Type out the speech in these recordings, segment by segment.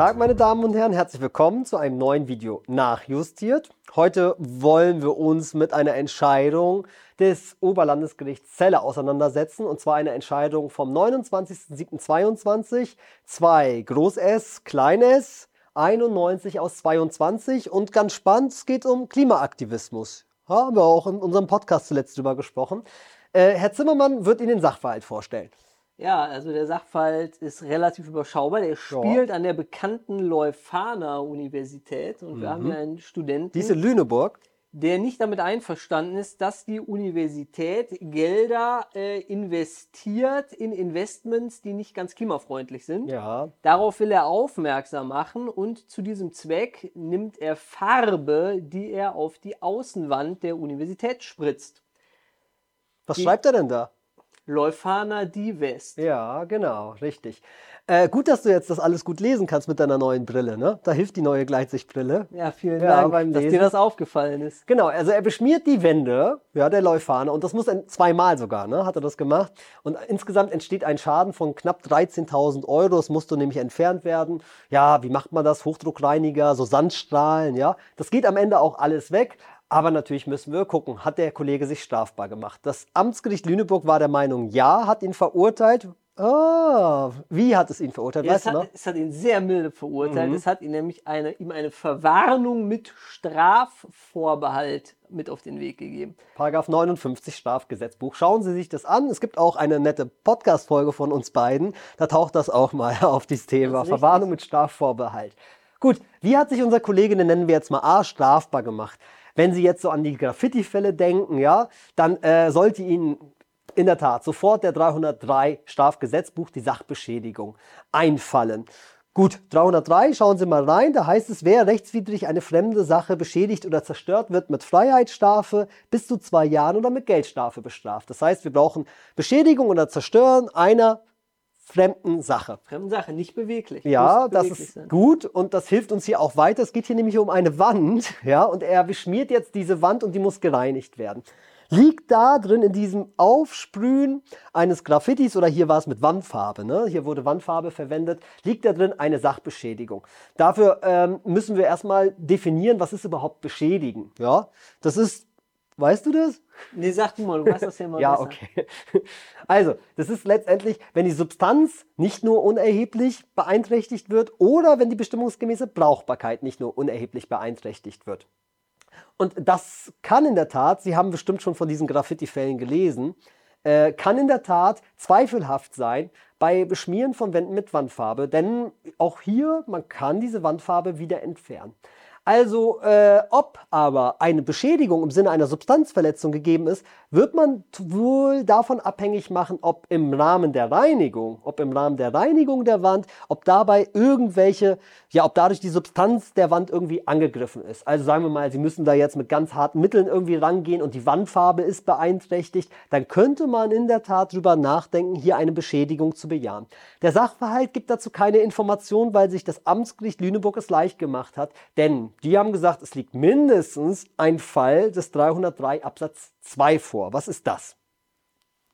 Tag, meine Damen und Herren. Herzlich willkommen zu einem neuen Video nachjustiert. Heute wollen wir uns mit einer Entscheidung des Oberlandesgerichts Celle auseinandersetzen. Und zwar eine Entscheidung vom 29.07.22. Zwei Groß S, Klein S, 91 aus 22. Und ganz spannend, es geht um Klimaaktivismus. Haben wir auch in unserem Podcast zuletzt drüber gesprochen. Äh, Herr Zimmermann wird Ihnen den Sachverhalt vorstellen. Ja, also der Sachverhalt ist relativ überschaubar. Der spielt ja. an der bekannten Leuphana Universität und mhm. wir haben hier einen Studenten. Diese Lüneburg der nicht damit einverstanden ist, dass die Universität Gelder äh, investiert in Investments, die nicht ganz klimafreundlich sind. Ja. Darauf will er aufmerksam machen und zu diesem Zweck nimmt er Farbe, die er auf die Außenwand der Universität spritzt. Was die schreibt er denn da? Leuphana Divest. Ja, genau, richtig. Äh, gut, dass du jetzt das alles gut lesen kannst mit deiner neuen Brille, ne? Da hilft die neue Gleitsichtbrille. Ja, vielen ja, Dank, dass dir das aufgefallen ist. Genau, also er beschmiert die Wände, ja, der Leuphana, und das muss er zweimal sogar, ne, hat er das gemacht. Und insgesamt entsteht ein Schaden von knapp 13.000 Euro. Das musste nämlich entfernt werden. Ja, wie macht man das? Hochdruckreiniger, so Sandstrahlen, ja. Das geht am Ende auch alles weg. Aber natürlich müssen wir gucken, hat der Kollege sich strafbar gemacht? Das Amtsgericht Lüneburg war der Meinung, ja, hat ihn verurteilt. Oh, wie hat es ihn verurteilt? Ja, es, hat, es hat ihn sehr milde verurteilt. Mhm. Es hat ihn nämlich eine, ihm eine Verwarnung mit Strafvorbehalt mit auf den Weg gegeben. Paragraph 59 Strafgesetzbuch. Schauen Sie sich das an. Es gibt auch eine nette Podcast-Folge von uns beiden. Da taucht das auch mal auf dieses Thema. Verwarnung mit Strafvorbehalt. Gut, wie hat sich unser Kollege, den nennen wir jetzt mal A, strafbar gemacht? Wenn Sie jetzt so an die Graffiti-Fälle denken, ja, dann äh, sollte Ihnen in der Tat sofort der 303 Strafgesetzbuch, die Sachbeschädigung, einfallen. Gut, 303, schauen Sie mal rein, da heißt es, wer rechtswidrig eine fremde Sache beschädigt oder zerstört wird, mit Freiheitsstrafe bis zu zwei Jahren oder mit Geldstrafe bestraft. Das heißt, wir brauchen Beschädigung oder Zerstören einer fremden Sache. Fremden Sache, nicht beweglich. Ja, das ist sein. gut und das hilft uns hier auch weiter. Es geht hier nämlich um eine Wand, ja, und er beschmiert jetzt diese Wand und die muss gereinigt werden. Liegt da drin in diesem Aufsprühen eines Graffitis oder hier war es mit Wandfarbe, ne? hier wurde Wandfarbe verwendet, liegt da drin eine Sachbeschädigung. Dafür ähm, müssen wir erstmal definieren, was ist überhaupt beschädigen. Ja, das ist Weißt du das? Nee, sag du mal, du weißt das ja mal Ja, besser. okay. Also, das ist letztendlich, wenn die Substanz nicht nur unerheblich beeinträchtigt wird oder wenn die bestimmungsgemäße Brauchbarkeit nicht nur unerheblich beeinträchtigt wird. Und das kann in der Tat, Sie haben bestimmt schon von diesen Graffiti-Fällen gelesen, äh, kann in der Tat zweifelhaft sein bei Beschmieren von Wänden mit Wandfarbe, denn auch hier, man kann diese Wandfarbe wieder entfernen. Also, äh, ob aber eine Beschädigung im Sinne einer Substanzverletzung gegeben ist, wird man wohl davon abhängig machen, ob im Rahmen der Reinigung, ob im Rahmen der Reinigung der Wand, ob dabei irgendwelche, ja, ob dadurch die Substanz der Wand irgendwie angegriffen ist. Also sagen wir mal, Sie müssen da jetzt mit ganz harten Mitteln irgendwie rangehen und die Wandfarbe ist beeinträchtigt, dann könnte man in der Tat drüber nachdenken, hier eine Beschädigung zu bejahen. Der Sachverhalt gibt dazu keine Information, weil sich das Amtsgericht Lüneburg es leicht gemacht hat, denn die haben gesagt, es liegt mindestens ein Fall des 303 Absatz 2 vor. Was ist das?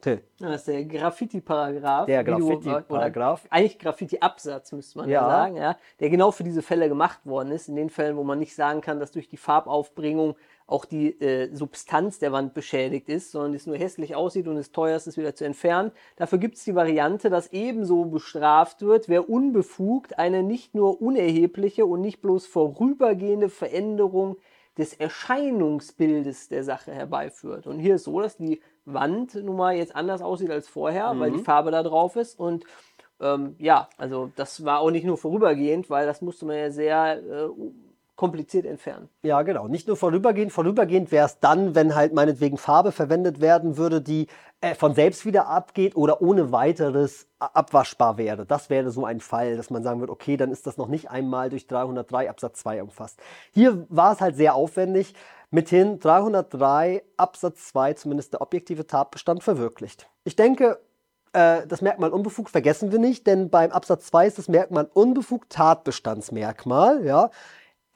Till. Das ist der Graffiti-Paragraph. Der Graffiti-Paragraph. Eigentlich Graffiti-Absatz, müsste man ja. sagen, ja, der genau für diese Fälle gemacht worden ist. In den Fällen, wo man nicht sagen kann, dass durch die Farbaufbringung auch die äh, Substanz der Wand beschädigt ist, sondern es nur hässlich aussieht und es teuer ist, es wieder zu entfernen. Dafür gibt es die Variante, dass ebenso bestraft wird, wer unbefugt eine nicht nur unerhebliche und nicht bloß vorübergehende Veränderung des Erscheinungsbildes der Sache herbeiführt. Und hier ist so, dass die Wand nun mal jetzt anders aussieht als vorher, mhm. weil die mhm. Farbe da drauf ist und ähm, ja, also das war auch nicht nur vorübergehend, weil das musste man ja sehr äh, kompliziert entfernen. Ja, genau. Nicht nur vorübergehend. Vorübergehend wäre es dann, wenn halt meinetwegen Farbe verwendet werden würde, die äh, von selbst wieder abgeht oder ohne weiteres abwaschbar wäre. Das wäre so ein Fall, dass man sagen würde, okay, dann ist das noch nicht einmal durch 303 Absatz 2 umfasst. Hier war es halt sehr aufwendig. Mithin 303 Absatz 2, zumindest der objektive Tatbestand, verwirklicht. Ich denke, äh, das Merkmal unbefugt vergessen wir nicht, denn beim Absatz 2 ist das Merkmal unbefugt Tatbestandsmerkmal. Ja.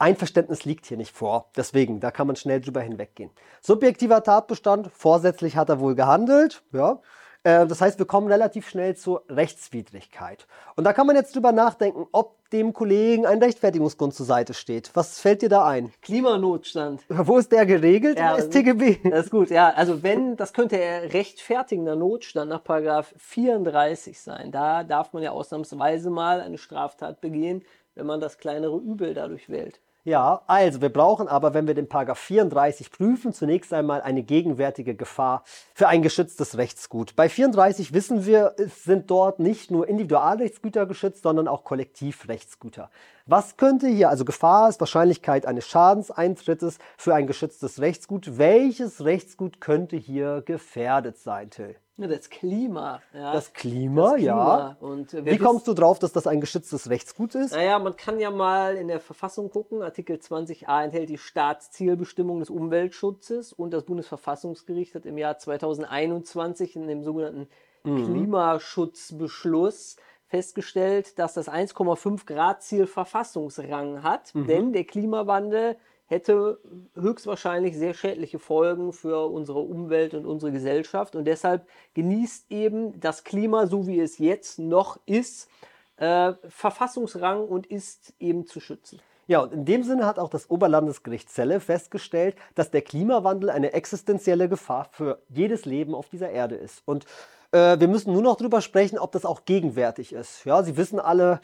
Einverständnis liegt hier nicht vor. Deswegen, da kann man schnell drüber hinweggehen. Subjektiver Tatbestand, vorsätzlich hat er wohl gehandelt. Ja. Äh, das heißt, wir kommen relativ schnell zur Rechtswidrigkeit. Und da kann man jetzt drüber nachdenken, ob dem Kollegen ein Rechtfertigungsgrund zur Seite steht. Was fällt dir da ein? Klimanotstand. Wo ist der geregelt Ja, im StGB? Das ist gut, ja. Also wenn, das könnte er rechtfertigender Notstand nach Paragraph 34 sein. Da darf man ja ausnahmsweise mal eine Straftat begehen, wenn man das kleinere Übel dadurch wählt. Ja, also wir brauchen aber, wenn wir den Paragraph 34 prüfen, zunächst einmal eine gegenwärtige Gefahr für ein geschütztes Rechtsgut. Bei 34 wissen wir, es sind dort nicht nur Individualrechtsgüter geschützt, sondern auch Kollektivrechtsgüter. Was könnte hier, also Gefahr ist Wahrscheinlichkeit eines Schadensintrittes für ein geschütztes Rechtsgut. Welches Rechtsgut könnte hier gefährdet sein, Till? Ja, das Klima. Ja. Das Klima, Das ja. Klima. Und, äh, Wie kommst du drauf, dass das ein geschütztes Rechtsgut ist? Naja, man kann ja mal in der Verfassung gucken. Artikel 20a enthält die Staatszielbestimmung des Umweltschutzes und das Bundesverfassungsgericht hat im Jahr 2021 in dem sogenannten Klimaschutzbeschluss festgestellt, dass das 1,5 Grad Ziel Verfassungsrang hat, denn der Klimawandel hätte höchstwahrscheinlich sehr schädliche Folgen für unsere Umwelt und unsere Gesellschaft und deshalb genießt eben das Klima, so wie es jetzt noch ist, äh, Verfassungsrang und ist eben zu schützen. Ja, und in dem Sinne hat auch das Oberlandesgericht Celle festgestellt, dass der Klimawandel eine existenzielle Gefahr für jedes Leben auf dieser Erde ist. Und äh, wir müssen nur noch darüber sprechen, ob das auch gegenwärtig ist. Ja, Sie wissen alle,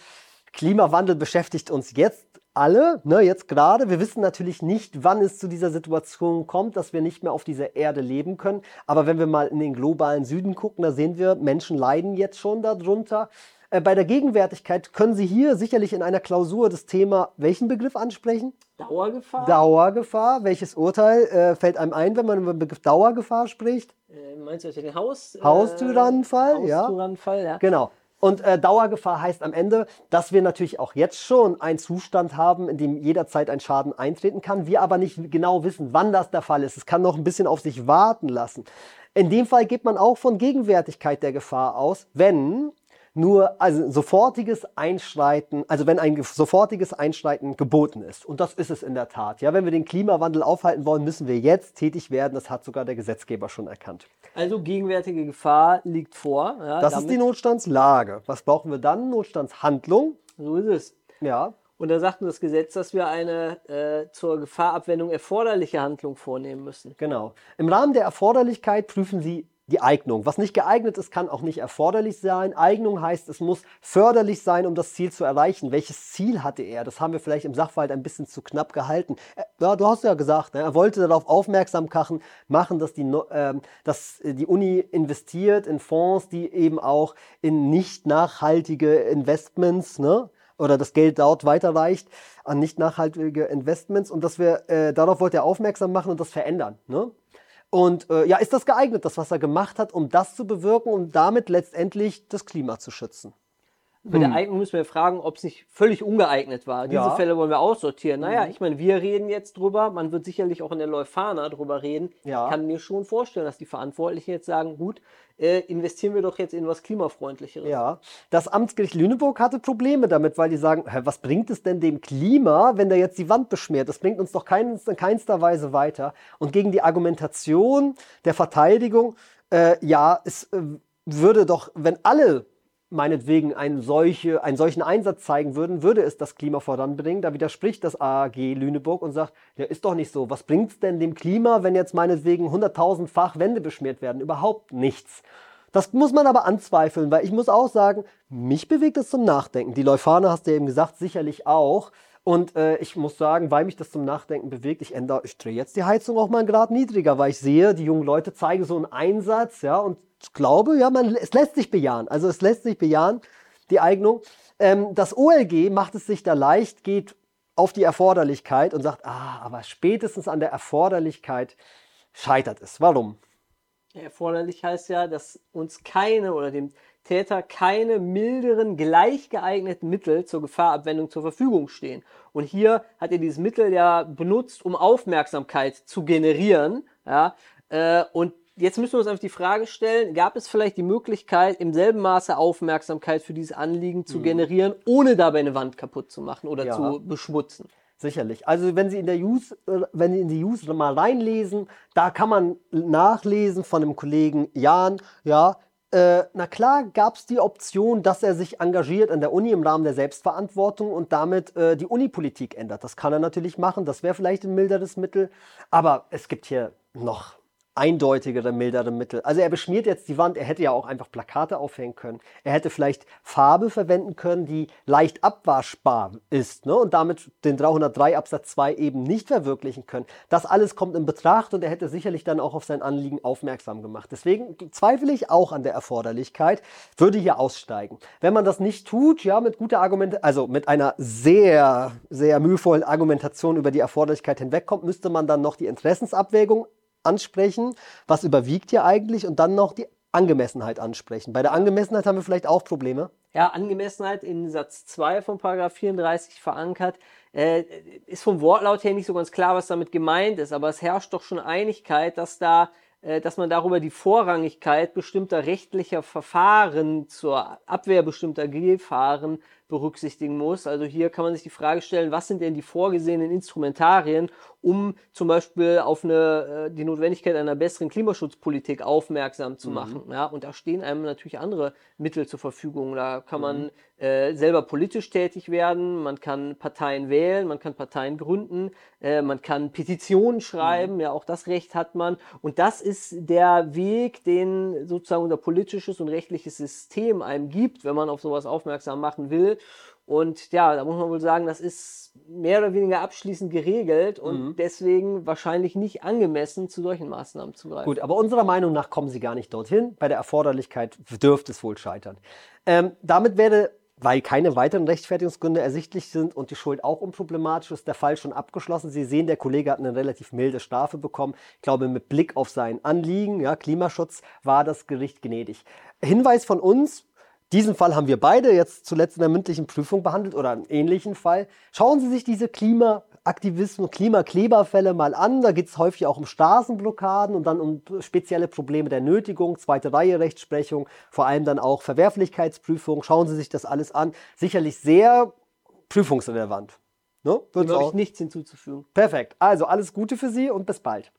Klimawandel beschäftigt uns jetzt alle, ne, jetzt gerade. Wir wissen natürlich nicht, wann es zu dieser Situation kommt, dass wir nicht mehr auf dieser Erde leben können. Aber wenn wir mal in den globalen Süden gucken, da sehen wir, Menschen leiden jetzt schon darunter. Äh, Bei der Gegenwärtigkeit können Sie hier sicherlich in einer Klausur das Thema, welchen Begriff ansprechen? Dauergefahr? Dauergefahr. Welches Urteil äh, fällt einem ein, wenn man über den Begriff Dauergefahr spricht? äh, meinst du den Haus, äh, Haustyrannenfall, ja. Haustyrannenfall, ja. Genau. Und äh, Dauergefahr heißt am Ende, dass wir natürlich auch jetzt schon einen Zustand haben, in dem jederzeit ein Schaden eintreten kann, wir aber nicht genau wissen, wann das der Fall ist. Es kann noch ein bisschen auf sich warten lassen. In dem Fall geht man auch von Gegenwärtigkeit der Gefahr aus, wenn nur also sofortiges Einschreiten, also wenn ein ge- sofortiges Einschreiten geboten ist. Und das ist es in der Tat. Ja, wenn wir den Klimawandel aufhalten wollen, müssen wir jetzt tätig werden. Das hat sogar der Gesetzgeber schon erkannt. Also gegenwärtige Gefahr liegt vor. Ja, Das ist die Notstandslage. Was brauchen wir dann? Notstandshandlung. So ist es. Ja, Und da sagt das Gesetz, dass wir eine äh, zur Gefahrabwendung erforderliche Handlung vornehmen müssen. genau. Im Rahmen der Erforderlichkeit prüfen Sie die Eignung. Was nicht geeignet ist, kann auch nicht erforderlich sein. Eignung heißt, es muss förderlich sein, um das Ziel zu erreichen. Welches Ziel hatte er? Das haben wir vielleicht im Sachverhalt ein bisschen zu knapp gehalten. Äh, Ja, du hast ja gesagt, ne? er wollte darauf aufmerksam machen, dass, die, ähm, dass äh, die Uni investiert in Fonds, die eben auch in nicht nachhaltige Investments, ne? oder das Geld dort weiterreicht an nicht nachhaltige Investments und dass wir äh, darauf wollte er aufmerksam machen und das verändern. Ne? Und äh, ja, ist das geeignet, das, was er gemacht hat, um das zu bewirken und damit letztendlich das Klima zu schützen? Bei der Eignung müssen wir fragen, ob es nicht völlig ungeeignet war. Diese Ja. Fälle wollen wir aussortieren. Naja, ich meine, wir reden jetzt drüber. Man wird sicherlich auch in der Leuphana drüber reden. Ja. Ich kann mir schon vorstellen, dass die Verantwortlichen jetzt sagen, gut, äh, investieren wir doch jetzt in was klimafreundlicheres. Ja, das Amtsgericht Lüneburg hatte Probleme damit, weil die sagen, hä, was bringt es denn dem Klima, wenn der jetzt die Wand beschmiert? Das bringt uns doch kein, in keinster Weise weiter. Und gegen die Argumentation der Verteidigung, äh, ja, es äh, würde doch, wenn alle meinetwegen einen, solche, einen solchen Einsatz zeigen würden, würde es das Klima voranbringen. Da widerspricht das AAG Lüneburg und sagt, ja, ist doch nicht so. Was bringt es denn dem Klima, wenn jetzt meinetwegen 100.000-fach Wände beschmiert werden? Überhaupt nichts. Das muss man aber anzweifeln, weil ich muss auch sagen, mich bewegt es zum Nachdenken. Die Leuphane hast du ja eben gesagt, sicherlich auch. Und äh, ich muss sagen, weil mich das zum Nachdenken bewegt, ich ändere, ich drehe jetzt die Heizung auch mal einen Grad niedriger, weil ich sehe, die jungen Leute zeigen so einen Einsatz, ja, und glaube, ja, man, es lässt sich bejahen. Also es lässt sich bejahen, die Eignung. Ähm, das OLG macht es sich da leicht, geht auf die Erforderlichkeit und sagt, ah, aber spätestens an der Erforderlichkeit scheitert es. Warum? Erforderlich heißt ja, dass uns keine oder dem Täter keine milderen, gleich geeigneten Mittel zur Gefahrabwendung zur Verfügung stehen. Und hier hat er dieses Mittel ja benutzt, um Aufmerksamkeit zu generieren. Ja, äh, und jetzt müssen wir uns einfach die Frage stellen, gab es vielleicht die Möglichkeit, im selben Maße Aufmerksamkeit für dieses Anliegen zu generieren, ohne dabei eine Wand kaputt zu machen oder Ja. zu beschmutzen? Sicherlich. Also wenn Sie in der Use, äh, wenn Sie in die Use mal reinlesen, da kann man nachlesen von dem Kollegen Jan, ja, äh, na klar gab es die Option, dass er sich engagiert an der Uni im Rahmen der Selbstverantwortung und damit äh, die Unipolitik ändert. Das kann er natürlich machen, das wäre vielleicht ein milderes Mittel, aber es gibt hier noch eindeutigere, mildere Mittel. Also er beschmiert jetzt die Wand, er hätte ja auch einfach Plakate aufhängen können. Er hätte vielleicht Farbe verwenden können, die leicht abwaschbar ist ne? und damit den 303 Absatz 2 eben nicht verwirklichen können. Das alles kommt in Betracht und er hätte sicherlich dann auch auf sein Anliegen aufmerksam gemacht. Deswegen zweifle ich auch an der Erforderlichkeit, würde hier aussteigen. Wenn man das nicht tut, ja, mit guter Argument, also mit einer sehr, sehr mühevollen Argumentation über die Erforderlichkeit hinwegkommt, müsste man dann noch die Interessensabwägung ansprechen, was überwiegt hier eigentlich und dann noch die Angemessenheit ansprechen. Bei der Angemessenheit haben wir vielleicht auch Probleme. Ja, Angemessenheit in Satz 2 von Paragraph 34 verankert. Äh, ist vom Wortlaut her nicht so ganz klar, was damit gemeint ist, aber es herrscht doch schon Einigkeit, dass da dass man darüber die Vorrangigkeit bestimmter rechtlicher Verfahren zur Abwehr bestimmter Gefahren berücksichtigen muss. Also hier kann man sich die Frage stellen, was sind denn die vorgesehenen Instrumentarien, um zum Beispiel auf eine, äh, die Notwendigkeit einer besseren Klimaschutzpolitik aufmerksam zu mhm. machen. Ja, und da stehen einem natürlich andere Mittel zur Verfügung. Da kann man mhm. äh, selber politisch tätig werden, man kann Parteien wählen, man kann Parteien gründen, äh, man kann Petitionen schreiben, mhm. ja, auch das Recht hat man. Und das ist der Weg, den sozusagen unser politisches und rechtliches System einem gibt, wenn man auf sowas aufmerksam machen will. Und ja, da muss man wohl sagen, das ist mehr oder weniger abschließend geregelt und mhm. deswegen wahrscheinlich nicht angemessen, zu solchen Maßnahmen zu greifen. Gut, aber unserer Meinung nach kommen sie gar nicht dorthin. Bei der Erforderlichkeit dürfte es wohl scheitern. Ähm, damit werde, weil keine weiteren Rechtfertigungsgründe ersichtlich sind und die Schuld auch unproblematisch ist, der Fall schon abgeschlossen. Sie sehen, der Kollege hat eine relativ milde Strafe bekommen. Ich glaube, mit Blick auf sein Anliegen, ja, Klimaschutz, war das Gericht gnädig. Hinweis von uns, diesen Fall haben wir beide jetzt zuletzt in der mündlichen Prüfung behandelt oder einen ähnlichen Fall. Schauen Sie sich diese Klimaaktivisten, Klimakleberfälle mal an. Da geht es häufig auch um Straßenblockaden und dann um spezielle Probleme der Nötigung, zweite Reihe Rechtsprechung, vor allem dann auch Verwerflichkeitsprüfung. Schauen Sie sich das alles an. Sicherlich sehr prüfungsrelevant. Ne? Dem habe ich nichts hinzuzufügen. Perfekt. Also alles Gute für Sie und bis bald.